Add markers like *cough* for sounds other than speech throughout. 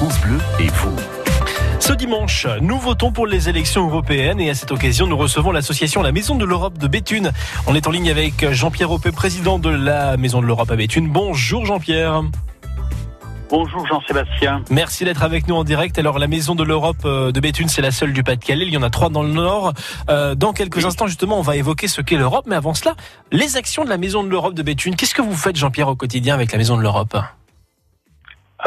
France Bleu et vous. Ce dimanche, nous votons pour les élections européennes et à cette occasion, nous recevons l'association La Maison de l'Europe de Béthune. On est en ligne avec Jean-Pierre Opé, président de la Maison de l'Europe à Béthune. Bonjour Jean-Pierre. Bonjour Jean-Sébastien. Merci d'être avec nous en direct. Alors la Maison de l'Europe euh, de Béthune, c'est la seule du Pas-de-Calais. Il y en a trois dans le Nord. Euh, dans quelques instants, justement, on va évoquer ce qu'est l'Europe. Mais avant cela, les actions de la Maison de l'Europe de Béthune. Qu'est-ce que vous faites, Jean-Pierre, au quotidien avec la Maison de l'Europe?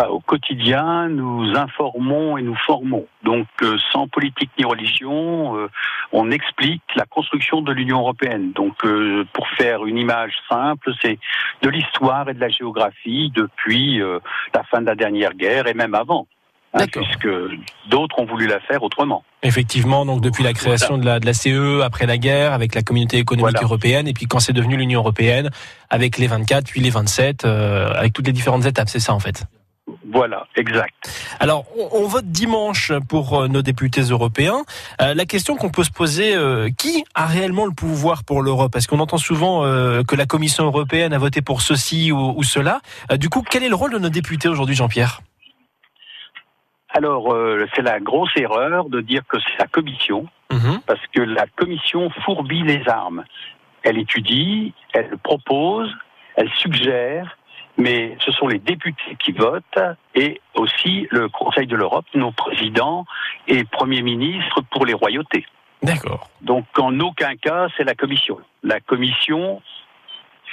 Au quotidien, nous informons et nous formons. Donc, euh, sans politique ni religion, euh, on explique la construction de l'Union européenne. Donc, euh, pour faire une image simple, c'est de l'histoire et de la géographie depuis la fin de la dernière guerre et même avant. Hein, puisque d'autres ont voulu la faire autrement. Effectivement, donc depuis la création de, la, de la CE, après la guerre, avec la communauté économique européenne, et puis quand c'est devenu l'Union européenne, avec les 24, puis les 27, avec toutes les différentes étapes, c'est ça en fait voilà, exact. Alors, on, vote dimanche pour euh, nos députés européens. Euh, la question qu'on peut se poser, euh, qui a réellement le pouvoir pour l'Europe? Parce qu'on entend souvent que la Commission européenne a voté pour ceci ou, cela. du coup, quel est le rôle de nos députés aujourd'hui, Jean-Pierre? Alors, c'est la grosse erreur de dire que c'est la Commission, mhm. parce que la Commission fourbit les armes. Elle étudie, elle propose, elle suggère, mais ce sont les députés qui votent et aussi le Conseil de l'Europe, nos présidents et premiers ministres pour les royautés. D'accord. Donc en aucun cas c'est la Commission. La Commission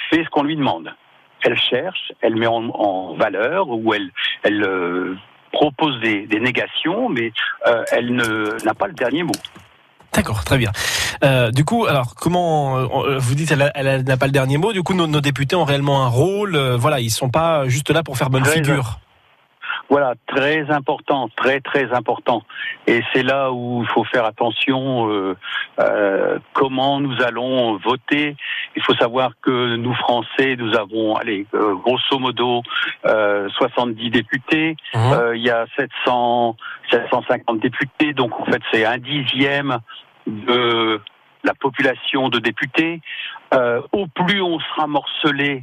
fait ce qu'on lui demande. Elle cherche, elle met en, valeur ou elle, elle euh, propose des, négations, mais euh, elle n'a pas le dernier mot. D'accord, très bien. Euh, du coup, alors comment euh, vous dites elle, n'a pas le dernier mot. Du coup, nos, députés ont réellement un rôle. Euh, voilà, ils sont pas juste là pour faire bonne figure. Voilà, très important, très très important. Et c'est là où il faut faire attention. Euh, comment nous allons voter Il faut savoir que nous Français, nous avons, allez, grosso modo, 70 députés. Mmh. Il y a 700, 750 députés, donc en fait c'est un dixième de la population de députés. Euh, au plus on sera morcelé,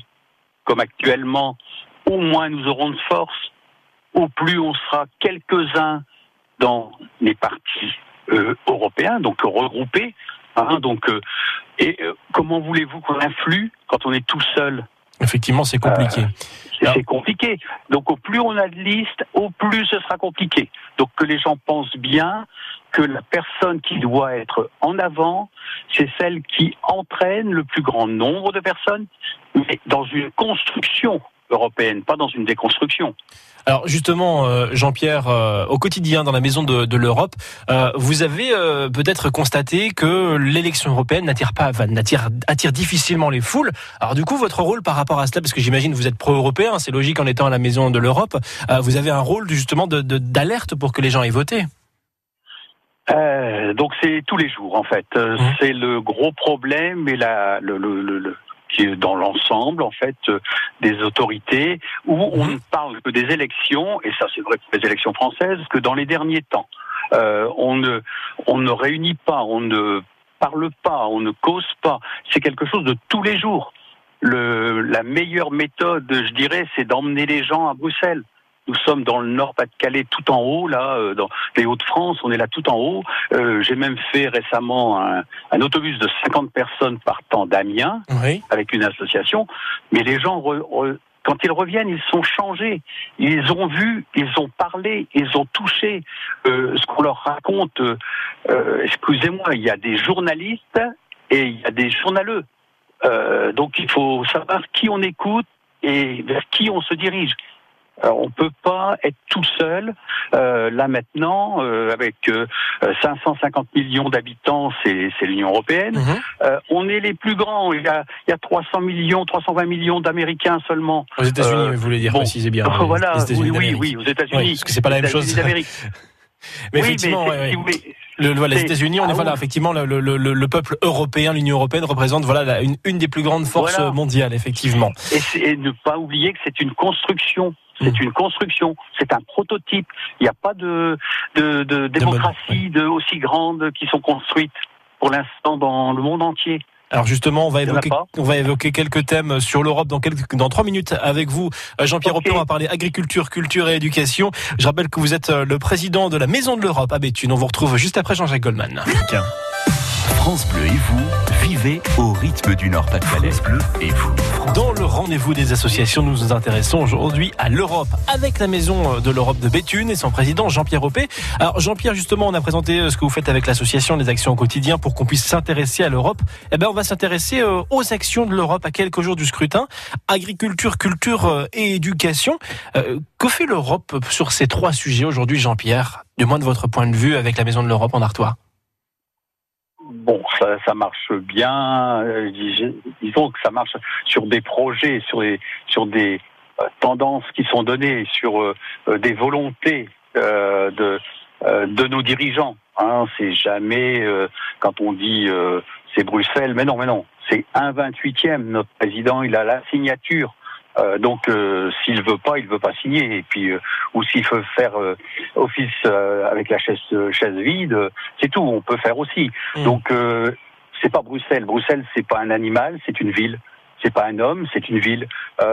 comme actuellement, au moins nous aurons de force. Au plus on sera quelques-uns dans les partis euh, européens, donc regroupés. Hein, donc, euh, et comment voulez-vous qu'on influe quand on est tout seul? Effectivement, c'est compliqué. c'est compliqué. Donc, au plus on a de listes, au plus ce sera compliqué. Donc, que les gens pensent bien que la personne qui doit être en avant, c'est celle qui entraîne le plus grand nombre de personnes, mais dans une construction européenne, pas dans une déconstruction. Alors justement, euh, Jean-Pierre, euh, au quotidien dans la maison de, l'Europe, euh, vous avez peut-être constaté que l'élection européenne n'attire pas, n'attire attire difficilement les foules. Alors du coup, votre rôle par rapport à cela, parce que j'imagine vous êtes pro-européen, c'est logique en étant à la maison de l'Europe, vous avez un rôle justement d'alerte pour que les gens aient voté. Donc c'est tous les jours en fait. Mmh. C'est le gros problème et la, le, le, le, qui est dans l'ensemble en fait euh, des autorités où on mhm. ne parle que des élections et ça c'est vrai pour les élections françaises que dans les derniers temps euh, on ne on ne réunit pas on ne parle pas on ne cause pas c'est quelque chose de tous les jours le, la meilleure méthode je dirais c'est d'emmener les gens à Bruxelles nous sommes dans le Nord-Pas-de-Calais, tout en haut, là, euh, dans les Hauts-de-France, on est là tout en haut. Euh, J'ai même fait récemment un, un, autobus de 50 personnes partant d'Amiens, avec une association. Mais les gens, quand ils reviennent, ils sont changés. Ils ont vu, ils ont parlé, ils ont touché euh, ce qu'on leur raconte. Euh, Excusez-moi, il y a des journalistes et il y a des journaleux. Euh, donc il faut savoir qui on écoute et vers qui on se dirige. Alors, on peut pas être tout seul. Euh, là maintenant, euh, avec 550 euh, millions d'habitants, c'est l'Union européenne. Mhm. on est les plus grands. Il y a, il y a 300 millions, 320 millions d'Américains seulement. Aux États-Unis, vous voulez dire, précisez bien. *laughs* Voilà, oui, oui, oui, aux États-Unis. parce que c'est pas la même chose. *laughs* mais effectivement, le, voilà, les États-Unis, on est ah voilà, effectivement le, le, le, peuple européen, l'Union européenne représente voilà une, une, des plus grandes forces mondiales, effectivement. Et, et ne pas oublier que c'est une construction c'est mmh. une construction, c'est un prototype. Il n'y a pas de, de, de démocratie de aussi grande qui sont construites pour l'instant dans le monde entier. Alors justement, on va évoquer, on va évoquer quelques thèmes sur l'Europe dans quelques, dans trois minutes avec vous, Jean-Pierre okay. On va parler agriculture, culture et éducation. Je rappelle que vous êtes le président de la Maison de l'Europe à Béthune. On vous retrouve juste après Jean-Jacques Goldman. France Bleu et vous, vivez au rythme du Nord-Pas-de-Calais. Bleu et vous. Dans le rendez-vous des associations, nous nous intéressons aujourd'hui à l'Europe avec la Maison de l'Europe de Béthune et son président Jean-Pierre Opé. Alors Jean-Pierre, justement, on a présenté ce que vous faites avec l'association des actions au quotidien pour qu'on puisse s'intéresser à l'Europe. Eh bien, on va s'intéresser aux actions de l'Europe à quelques jours du scrutin. Agriculture, culture et éducation. Que fait l'Europe sur ces trois sujets aujourd'hui, Jean-Pierre? Du moins de votre point de vue avec la Maison de l'Europe en Artois bon, ça, marche bien. Euh, disons que ça marche sur des projets, sur des, sur des euh, tendances qui sont données, sur euh, des volontés de, de nos dirigeants. Hein, c'est jamais quand on dit c'est Bruxelles, mais non, mais non, c'est un 28e. Notre président, il a la signature euh, donc, euh, s'il veut pas, il veut pas signer. Et puis, euh, ou s'il veut faire office avec la chaise, chaise vide, c'est tout. On peut faire aussi. Mmh. Donc, c'est pas Bruxelles. Bruxelles, c'est pas un animal, c'est une ville. C'est pas un homme, c'est une ville.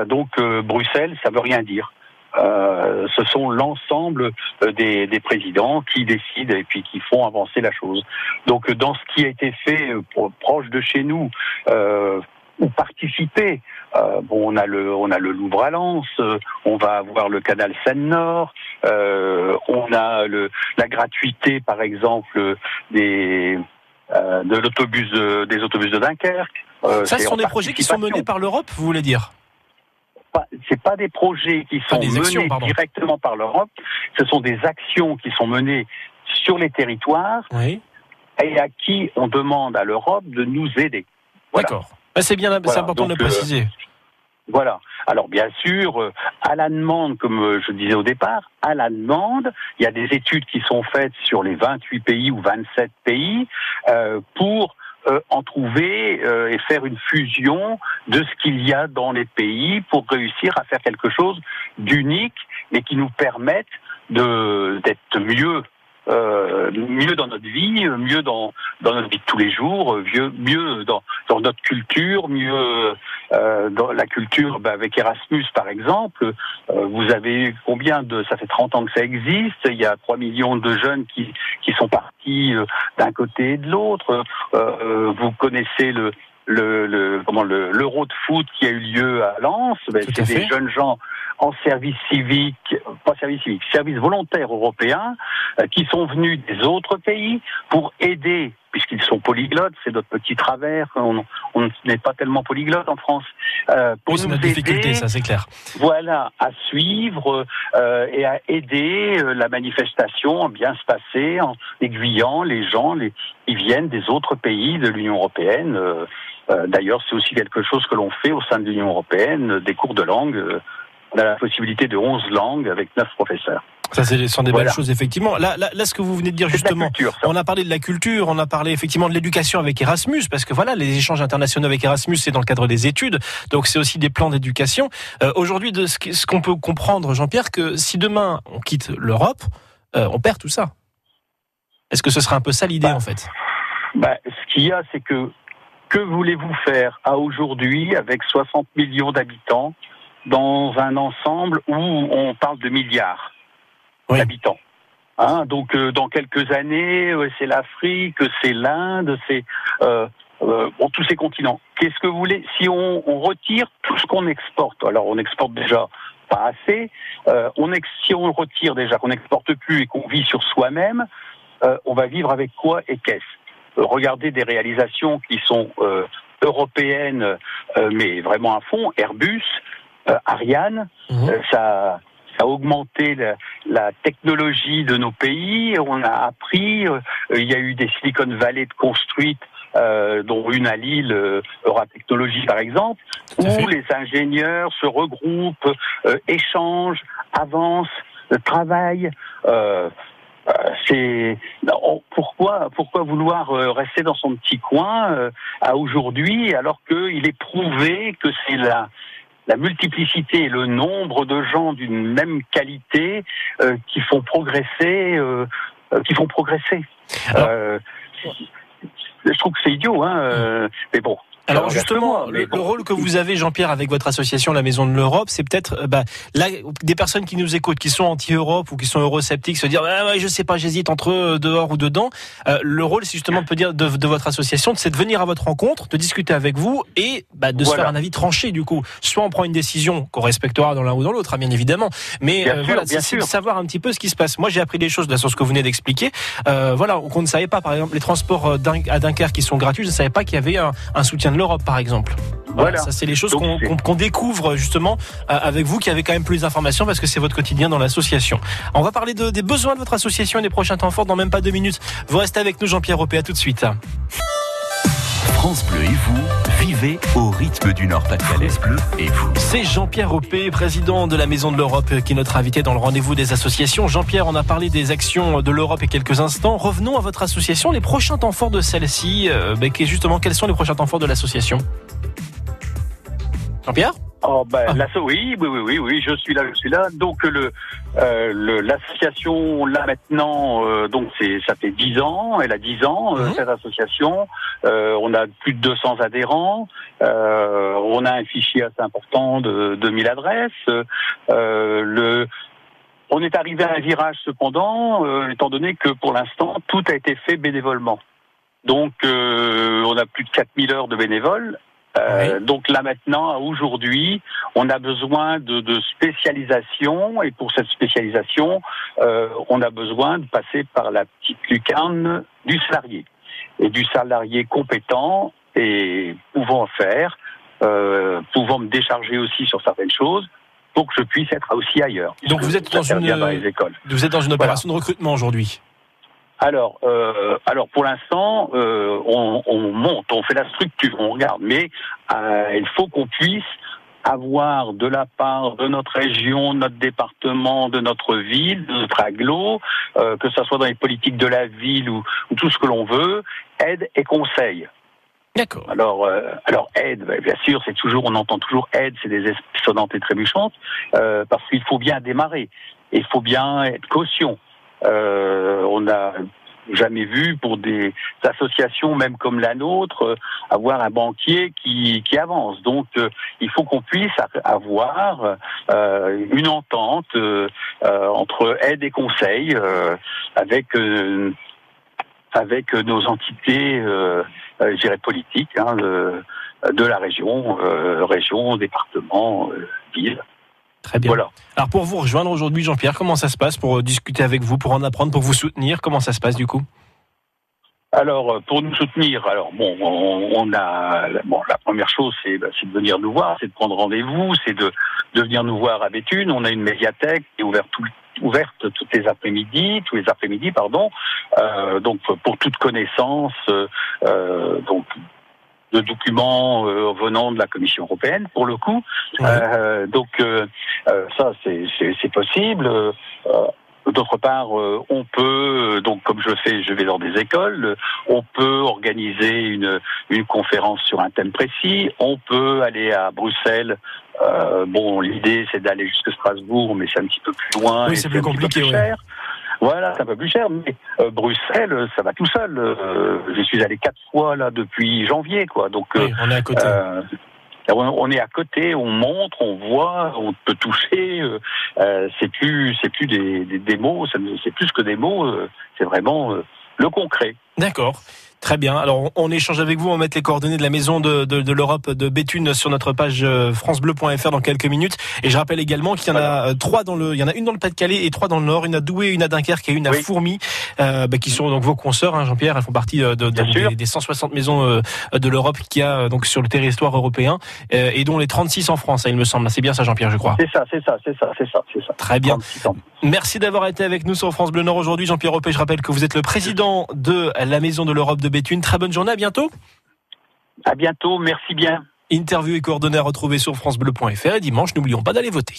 donc, Bruxelles, ça veut rien dire. Euh, ce sont l'ensemble des, des, présidents qui décident et puis qui font avancer la chose. Donc dans ce qui a été fait proche de chez nous, euh, ou participer. Euh, bon, on a le, on a le Louvre à Lens, euh, on va avoir le canal Seine-Nord, euh, on a le, la gratuité, par exemple, des de l'autobus des autobus de Dunkerque. Ça, ce sont des projets qui sont menés par l'Europe, vous voulez dire? C'est pas des projets qui sont menés directement par l'Europe, ce sont des actions qui sont menées sur les territoires oui. et à qui on demande à l'Europe de nous aider. Voilà. D'accord. Ah, c'est bien, c'est important de le préciser. Euh, voilà. Alors bien sûr, euh, à la demande, comme euh, je disais au départ, à la demande, il y a des études qui sont faites sur les 28 pays ou 27 pays pour en trouver et faire une fusion de ce qu'il y a dans les pays pour réussir à faire quelque chose d'unique, mais qui nous permette de d'être mieux euh, mieux dans notre vie, mieux dans, dans notre vie de tous les jours, mieux, mieux dans, dans notre culture, mieux euh, dans la culture bah, avec Erasmus par exemple. Euh, vous avez combien de ça fait 30 ans que ça existe, il y a 3 millions de jeunes qui, qui sont partis euh, d'un côté et de l'autre. Euh, vous connaissez le le, le comment le l'euro de foot qui a eu lieu à Lens, ben, c'est des jeunes gens en service civique, pas service civique, service volontaire européen, euh, qui sont venus des autres pays pour aider, puisqu'ils sont polyglottes, c'est notre petit travers, on n'est pas tellement polyglotte en France, euh, pour nous aider, difficulté, ça c'est clair. Voilà, à suivre euh, et à aider euh, la manifestation à bien se passer en aiguillant les gens, les, ils viennent des autres pays de l'Union européenne. D'ailleurs, c'est aussi quelque chose que l'on fait au sein de l'Union européenne, des cours de langue on a la possibilité de 11 langues avec 9 professeurs. Ça, ce sont des belles choses, effectivement. Là, là, là, ce que vous venez de dire, justement, on a parlé de la culture, on a parlé effectivement de l'éducation avec Erasmus, parce que voilà, les échanges internationaux avec Erasmus, c'est dans le cadre des études, donc c'est aussi des plans d'éducation. Euh, Aujourd'hui, de ce qu'on peut comprendre, Jean-Pierre, que si demain on quitte l'Europe, euh, on perd tout ça. Est-ce que ce sera un peu ça l'idée, bah, en fait? bah, Ce qu'il y a, c'est que que voulez-vous faire à aujourd'hui avec 60 millions d'habitants dans un ensemble où on parle de milliards d'habitants. Hein, donc euh, dans quelques années, c'est l'Afrique, c'est l'Inde, c'est euh, euh, bon, tous ces continents. Qu'est-ce que vous voulez? Si on, on, retire tout ce qu'on exporte, alors on exporte déjà pas assez. Euh, on ex, si on retire déjà qu'on n'exporte plus et qu'on vit sur soi-même, euh, on va vivre avec quoi et qu'est-ce? Regardez des réalisations qui sont européennes, mais vraiment à fond. Airbus, euh, Ariane. Mhm. Euh, ça, ça a augmenté la, la, technologie de nos pays. On a appris. Euh, il y a eu des Silicon Valley construites, euh, dont une à Lille, euh, Euratechnologie par exemple, où les ingénieurs se regroupent, échangent, avancent, travaillent. c'est pourquoi pourquoi vouloir rester dans son petit coin à aujourd'hui alors qu'il est prouvé que c'est la la multiplicité et le nombre de gens d'une même qualité euh, qui font progresser, euh, euh qui font progresser. Euh, je trouve que c'est idiot, hein. mais bon, Alors justement, le, rôle que vous avez, Jean-Pierre, avec votre association La Maison de l'Europe, c'est peut-être euh, bah, là, des personnes qui nous écoutent, qui sont anti-Europe ou qui sont eurosceptiques, se dire ah, ouais, je sais pas, j'hésite entre eux, dehors ou dedans. Euh, le rôle, c'est justement de, dire de, de, votre association, c'est de venir à votre rencontre, de discuter avec vous et bah, de se faire un avis tranché. Du coup, soit on prend une décision qu'on respectera dans l'un ou dans l'autre, hein, bien évidemment, mais euh, voilà, c'est de savoir un petit peu ce qui se passe. Moi, j'ai appris des choses de ce que vous venez d'expliquer. voilà, qu'on ne savait pas, par exemple, les transports à Dunkerque qui sont gratuits, je ne savais pas qu'il y avait un, un soutien de l'Europe, par exemple. Voilà, ça c'est les choses qu'on découvre justement euh, avec vous qui avez quand même plus d'informations parce que c'est votre quotidien dans l'association. On va parler de, des besoins de votre association et des prochains temps forts dans même pas deux minutes. Vous restez avec nous Jean-Pierre Opé, à tout de suite. France Bleu et vous, au rythme du Nord-Pas-de-Calais. Bleu et vous. C'est Jean-Pierre Opé, président de la Maison de l'Europe, qui est notre invité dans le rendez-vous des associations. Jean-Pierre, on a parlé des actions de l'Europe il y a quelques instants. Revenons à votre association, les prochains temps forts de celle-ci. Euh, justement, quels sont les prochains temps forts de l'association? Jean-Pierre? Oh ben, ah. oui, oui, oui, oui, je suis là, je suis là. Donc le, euh, l'association là maintenant, euh, donc c'est ça fait dix ans, elle a dix ans euh, mhm. cette association. on a plus de 200 adhérents. on a un fichier assez important de 2000 adresses. le on est arrivé à un virage cependant, étant donné que pour l'instant tout a été fait bénévolement. Donc on a plus de 4000 heures de bénévoles euh, donc là maintenant, aujourd'hui, on a besoin de, de, spécialisation. Et pour cette spécialisation, euh, on a besoin de passer par la petite lucarne du salarié. Et du salarié compétent et pouvant faire, euh, pouvant me décharger aussi sur certaines choses pour que je puisse être aussi ailleurs. Donc vous êtes dans une, vous êtes dans une opération de recrutement aujourd'hui. Alors, euh, alors pour l'instant, euh, on, on, monte, on fait la structure, on regarde, mais euh, il faut qu'on puisse avoir de la part de notre région, de notre département, de notre ville, de notre aglo, euh, que ce soit dans les politiques de la ville ou, ou tout ce que l'on veut, aide et conseil. D'accord. Alors, euh, alors aide, ben, bien sûr, c'est toujours, on entend toujours aide, c'est des sonnantes et trébuchantes, euh, parce qu'il faut bien démarrer, il faut bien être caution. Euh, on n'a jamais vu pour des associations, même comme la nôtre, euh, avoir un banquier qui, avance. Donc, euh, il faut qu'on puisse avoir une entente entre aide et conseil avec avec nos entités, je dirais politiques, hein, de, de, la région, région, département, ville. Très bien. Voilà. Alors pour vous rejoindre aujourd'hui, Jean-Pierre, comment ça se passe pour euh, discuter avec vous, pour en apprendre, pour vous soutenir? Comment ça se passe du coup? Alors, euh, pour nous soutenir, alors bon, on, a bon, la première chose, bah, c'est de venir nous voir, c'est de prendre rendez-vous, c'est de, de venir nous voir à Béthune. On a une médiathèque qui est ouverte, tout, ouverte toutes les après-midi, tous les après-midi, pardon. Euh, donc pour toute connaissance, euh, donc de documents euh, venant de la Commission européenne, pour le coup. Euh, donc euh, ça, c'est possible. D'autre part, on peut, donc comme je le fais, je vais dans des écoles, on peut organiser une, une conférence sur un thème précis, on peut aller à Bruxelles. bon, l'idée c'est d'aller jusqu'à Strasbourg, mais c'est un petit peu plus loin. Oui, c'est plus compliqué. Plus cher. Voilà, c'est un peu plus cher, mais euh, Bruxelles, ça va tout seul. Euh, je suis allé quatre fois là depuis janvier, quoi. Donc euh, on est à côté. on est à côté, on montre, on voit, on peut toucher. c'est plus, c'est plus des, des, des mots, c'est plus que des mots. c'est vraiment le concret. D'accord. Très bien. Alors, on échange avec vous. On va mettre les coordonnées de la maison de, de, de l'Europe de Béthune sur notre page euh, francebleu.fr dans quelques minutes. Et je rappelle également qu'il y en a euh, trois dans le, il y en a une dans le Pas-de-Calais et trois dans le Nord. Une à Douai, une à Dunkerque et une à Fourmi, euh, bah, qui sont donc vos consoeurs, hein, Jean-Pierre. Elles font partie de, de des, 160 maisons euh, de l'Europe qu'il y a donc sur le territoire européen et dont les 36 en France, hein, il me semble. C'est bien ça, Jean-Pierre, je crois. C'est ça, c'est ça, c'est ça, c'est ça, c'est ça. Très bien. Merci d'avoir été avec nous sur France Bleu Nord aujourd'hui, Jean-Pierre Ropé. Je rappelle que vous êtes le président de la maison de l'Europe de Béthune. Très bonne journée à bientôt. À bientôt, merci bien. Interview et coordonnées à retrouver sur francebleu.fr et dimanche, n'oublions pas d'aller voter.